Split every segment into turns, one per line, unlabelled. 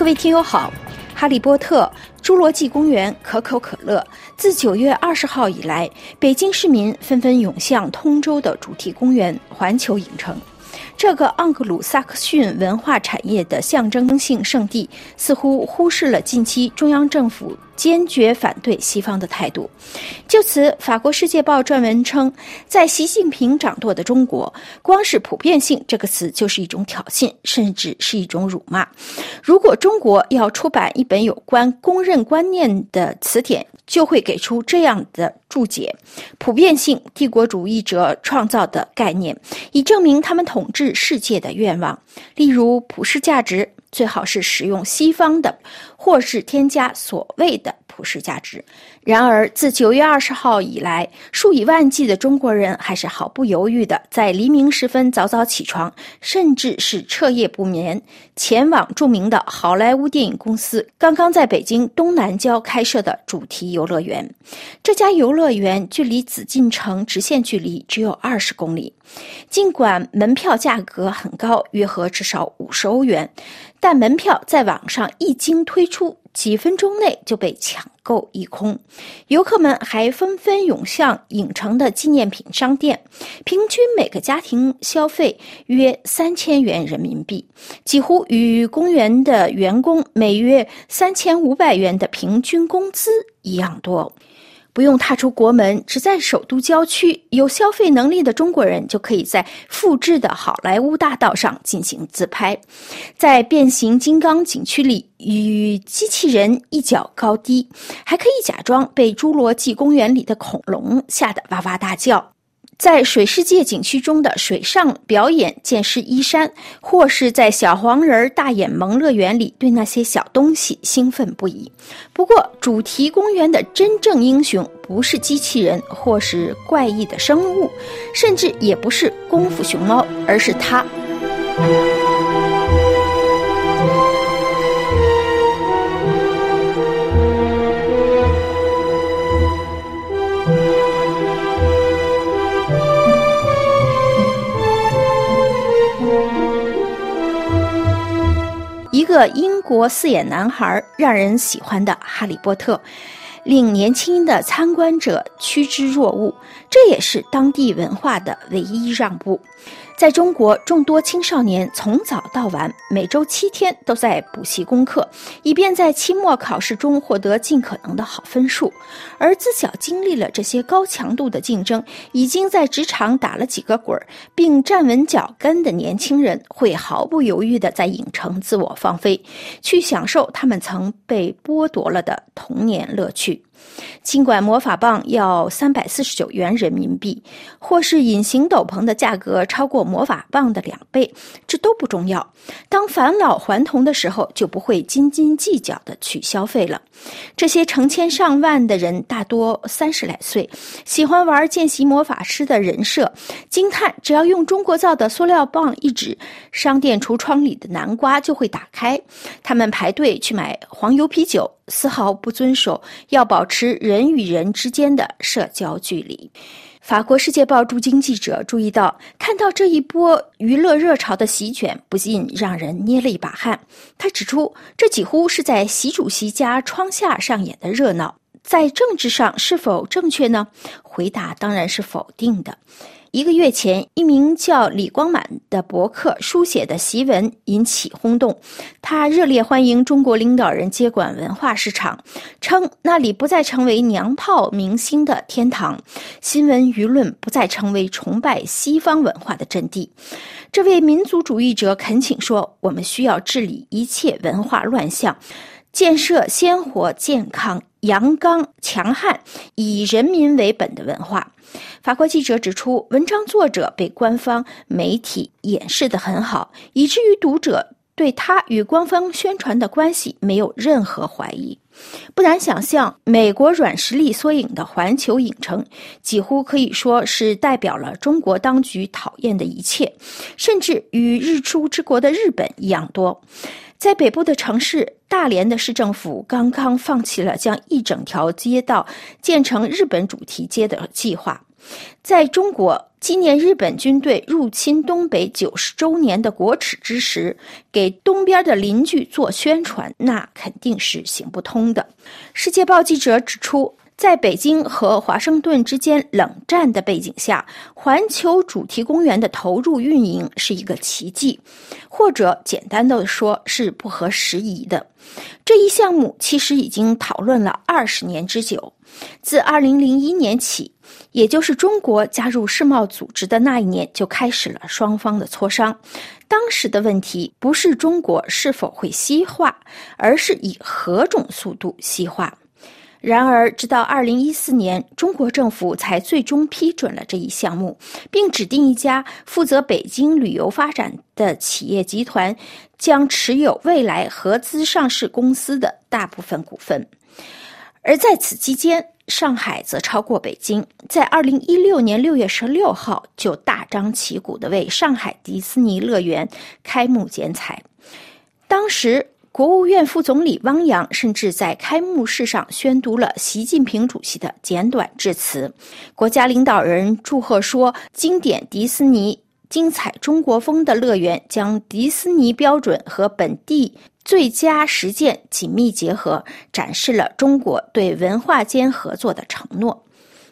各位听友好，《哈利波特》《侏罗纪公园》可口可乐，自九月二十号以来，北京市民纷纷涌向通州的主题公园环球影城。这个盎格鲁撒克逊文化产业的象征性圣地，似乎忽视了近期中央政府坚决反对西方的态度。就此，法国《世界报》撰文称，在习近平掌舵的中国，光是“普遍性”这个词就是一种挑衅，甚至是一种辱骂。如果中国要出版一本有关公认观念的词典，就会给出这样的注解：普遍性，帝国主义者创造的概念，以证明他们统治世界的愿望。例如，普世价值最好是使用西方的，或是添加所谓的普世价值。然而，自九月二十号以来，数以万计的中国人还是毫不犹豫地在黎明时分早早起床，甚至是彻夜不眠，前往著名的好莱坞电影公司刚刚在北京东南郊开设的主题游乐园。这家游乐园距离紫禁城直线距离只有二十公里，尽管门票价格很高，约合至少五十欧元，但门票在网上一经推出。几分钟内就被抢购一空，游客们还纷纷涌向影城的纪念品商店，平均每个家庭消费约三千元人民币，几乎与公园的员工每月三千五百元的平均工资一样多。不用踏出国门，只在首都郊区，有消费能力的中国人就可以在复制的好莱坞大道上进行自拍，在变形金刚景区里与机器人一较高低，还可以假装被侏罗纪公园里的恐龙吓得哇哇大叫。在水世界景区中的水上表演见识一山，或是在小黄人大眼萌乐园里对那些小东西兴奋不已。不过，主题公园的真正英雄不是机器人，或是怪异的生物，甚至也不是功夫熊猫，而是它。英国四眼男孩让人喜欢的哈利波特，令年轻的参观者趋之若鹜，这也是当地文化的唯一让步。在中国，众多青少年从早到晚，每周七天都在补习功课，以便在期末考试中获得尽可能的好分数。而自小经历了这些高强度的竞争，已经在职场打了几个滚，并站稳脚跟的年轻人，会毫不犹豫地在影城自我放飞，去享受他们曾被剥夺了的童年乐趣。尽管魔法棒要三百四十九元人民币，或是隐形斗篷的价格超过魔法棒的两倍，这都不重要。当返老还童的时候，就不会斤斤计较的去消费了。这些成千上万的人大多三十来岁，喜欢玩见习魔法师的人设，惊叹只要用中国造的塑料棒一指，商店橱窗里的南瓜就会打开。他们排队去买黄油啤酒。丝毫不遵守要保持人与人之间的社交距离。法国《世界报》驻京记者注意到，看到这一波娱乐热潮的席卷，不禁让人捏了一把汗。他指出，这几乎是在习主席家窗下上演的热闹，在政治上是否正确呢？回答当然是否定的。一个月前，一名叫李光满的博客书写的檄文引起轰动。他热烈欢迎中国领导人接管文化市场，称那里不再成为娘炮明星的天堂，新闻舆论不再成为崇拜西方文化的阵地。这位民族主义者恳请说：“我们需要治理一切文化乱象，建设鲜活、健康、阳刚、强悍、以人民为本的文化。”法国记者指出，文章作者被官方媒体掩饰得很好，以至于读者对他与官方宣传的关系没有任何怀疑。不难想象，美国软实力缩影的环球影城，几乎可以说是代表了中国当局讨厌的一切，甚至与日出之国的日本一样多。在北部的城市大连的市政府刚刚放弃了将一整条街道建成日本主题街的计划。在中国纪念日本军队入侵东北九十周年的国耻之时，给东边的邻居做宣传，那肯定是行不通的。世界报记者指出。在北京和华盛顿之间冷战的背景下，环球主题公园的投入运营是一个奇迹，或者简单的说是不合时宜的。这一项目其实已经讨论了二十年之久，自二零零一年起，也就是中国加入世贸组织的那一年，就开始了双方的磋商。当时的问题不是中国是否会西化，而是以何种速度西化。然而，直到二零一四年，中国政府才最终批准了这一项目，并指定一家负责北京旅游发展的企业集团，将持有未来合资上市公司的大部分股份。而在此期间，上海则超过北京，在二零一六年六月十六号就大张旗鼓地为上海迪士尼乐园开幕剪彩。当时。国务院副总理汪洋甚至在开幕式上宣读了习近平主席的简短致辞。国家领导人祝贺说：“经典迪士尼、精彩中国风的乐园，将迪士尼标准和本地最佳实践紧密结合，展示了中国对文化间合作的承诺。”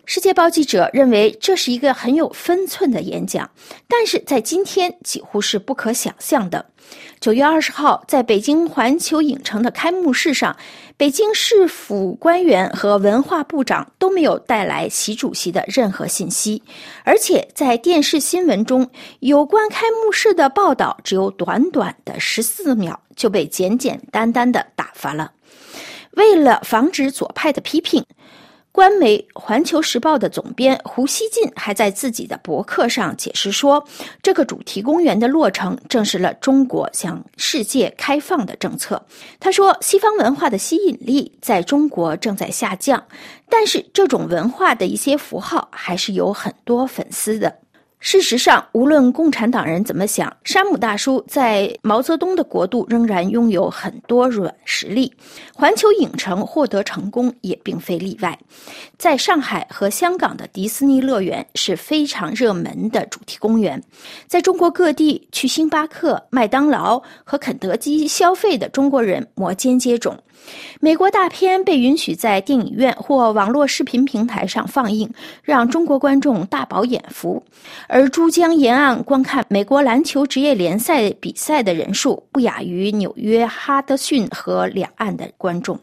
世界报记者认为这是一个很有分寸的演讲，但是在今天几乎是不可想象的。九月二十号，在北京环球影城的开幕式上，北京市府官员和文化部长都没有带来习主席的任何信息，而且在电视新闻中有关开幕式的报道只有短短的十四秒就被简简单单的打发了。为了防止左派的批评。官媒《环球时报》的总编胡锡进还在自己的博客上解释说：“这个主题公园的落成证实了中国向世界开放的政策。”他说：“西方文化的吸引力在中国正在下降，但是这种文化的一些符号还是有很多粉丝的。”事实上，无论共产党人怎么想，山姆大叔在毛泽东的国度仍然拥有很多软实力。环球影城获得成功也并非例外。在上海和香港的迪士尼乐园是非常热门的主题公园。在中国各地，去星巴克、麦当劳和肯德基消费的中国人摩肩接踵。美国大片被允许在电影院或网络视频平台上放映，让中国观众大饱眼福。而珠江沿岸观看美国篮球职业联赛比赛的人数不亚于纽约哈德逊和两岸的观众。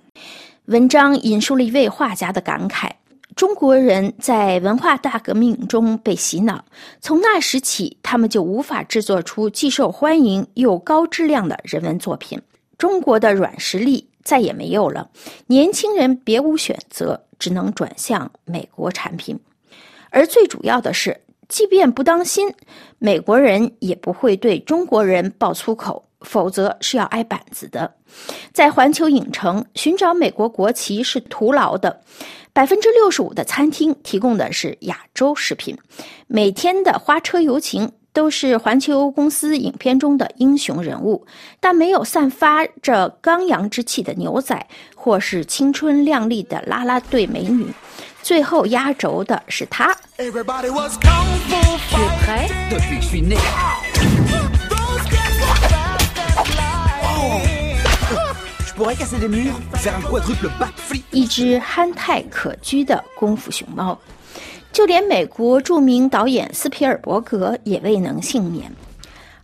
文章引述了一位画家的感慨：中国人在文化大革命中被洗脑，从那时起，他们就无法制作出既受欢迎又高质量的人文作品。中国的软实力。再也没有了，年轻人别无选择，只能转向美国产品。而最主要的是，即便不当心，美国人也不会对中国人爆粗口，否则是要挨板子的。在环球影城寻找美国国旗是徒劳的，百分之六十五的餐厅提供的是亚洲食品，每天的花车游行。都是环球公司影片中的英雄人物，但没有散发着刚阳之气的牛仔，或是青春靓丽的啦啦队美女。最后压轴的是他。一只憨态可掬的功夫熊猫。就连美国著名导演斯皮尔伯格也未能幸免。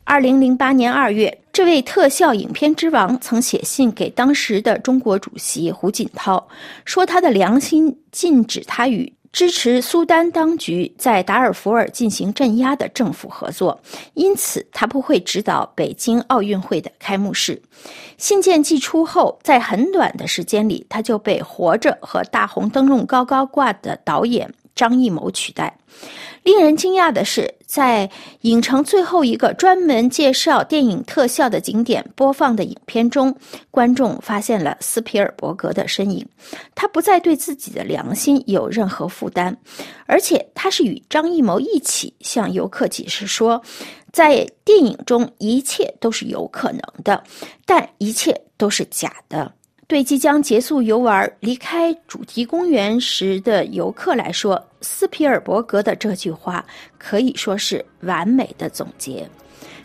二零零八年二月，这位特效影片之王曾写信给当时的中国主席胡锦涛，说他的良心禁止他与支持苏丹当局在达尔福尔进行镇压的政府合作，因此他不会指导北京奥运会的开幕式。信件寄出后，在很短的时间里，他就被《活着》和《大红灯笼高高挂》的导演。张艺谋取代。令人惊讶的是，在影城最后一个专门介绍电影特效的景点播放的影片中，观众发现了斯皮尔伯格的身影。他不再对自己的良心有任何负担，而且他是与张艺谋一起向游客解释说，在电影中一切都是有可能的，但一切都是假的。对即将结束游玩、离开主题公园时的游客来说，斯皮尔伯格的这句话可以说是完美的总结。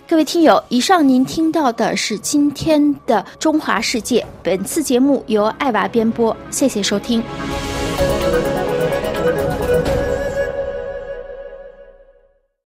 各位听友，以上您听到的是今天的《中华世界》，本次节目由艾娃编播，谢谢收听。